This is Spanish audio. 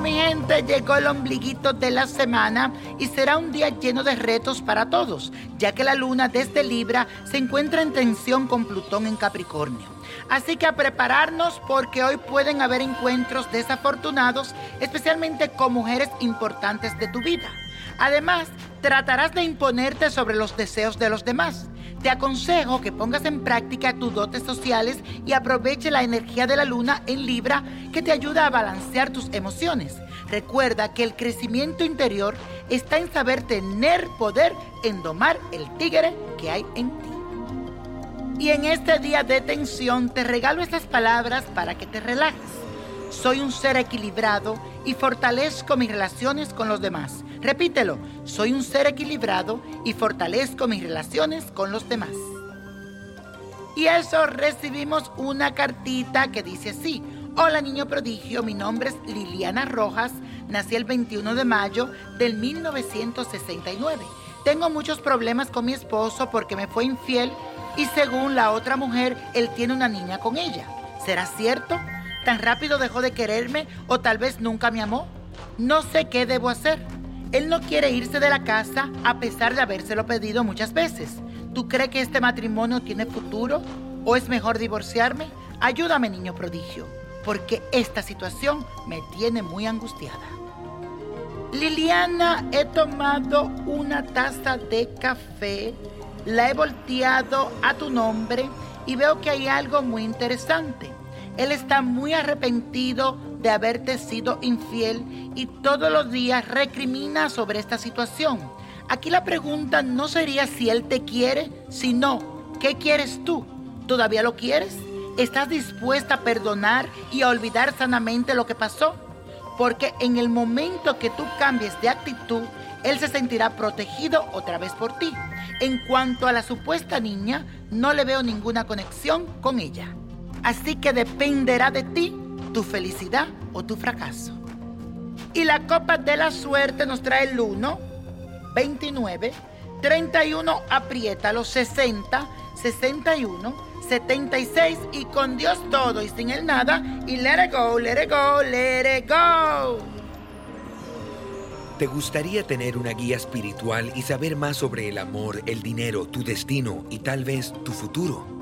mi gente, llegó el ombliguito de la semana y será un día lleno de retos para todos, ya que la luna desde Libra se encuentra en tensión con Plutón en Capricornio. Así que a prepararnos porque hoy pueden haber encuentros desafortunados, especialmente con mujeres importantes de tu vida. Además, tratarás de imponerte sobre los deseos de los demás. Te aconsejo que pongas en práctica tus dotes sociales y aproveche la energía de la luna en Libra que te ayuda a balancear tus emociones. Recuerda que el crecimiento interior está en saber tener poder en domar el tigre que hay en ti. Y en este día de tensión te regalo estas palabras para que te relajes. Soy un ser equilibrado y fortalezco mis relaciones con los demás. Repítelo, soy un ser equilibrado y fortalezco mis relaciones con los demás. Y eso recibimos una cartita que dice así. Hola niño prodigio, mi nombre es Liliana Rojas, nací el 21 de mayo del 1969. Tengo muchos problemas con mi esposo porque me fue infiel y según la otra mujer, él tiene una niña con ella. ¿Será cierto? ¿Tan rápido dejó de quererme o tal vez nunca me amó? No sé qué debo hacer. Él no quiere irse de la casa a pesar de habérselo pedido muchas veces. ¿Tú crees que este matrimonio tiene futuro o es mejor divorciarme? Ayúdame, niño prodigio, porque esta situación me tiene muy angustiada. Liliana, he tomado una taza de café, la he volteado a tu nombre y veo que hay algo muy interesante. Él está muy arrepentido de haberte sido infiel y todos los días recrimina sobre esta situación. Aquí la pregunta no sería si Él te quiere, sino, ¿qué quieres tú? ¿Todavía lo quieres? ¿Estás dispuesta a perdonar y a olvidar sanamente lo que pasó? Porque en el momento que tú cambies de actitud, Él se sentirá protegido otra vez por ti. En cuanto a la supuesta niña, no le veo ninguna conexión con ella. Así que dependerá de ti tu felicidad o tu fracaso. Y la copa de la suerte nos trae el 1, 29, 31, aprieta los 60, 61, 76 y con Dios todo y sin el nada y let it go, let it go, let it go. ¿Te gustaría tener una guía espiritual y saber más sobre el amor, el dinero, tu destino y tal vez tu futuro?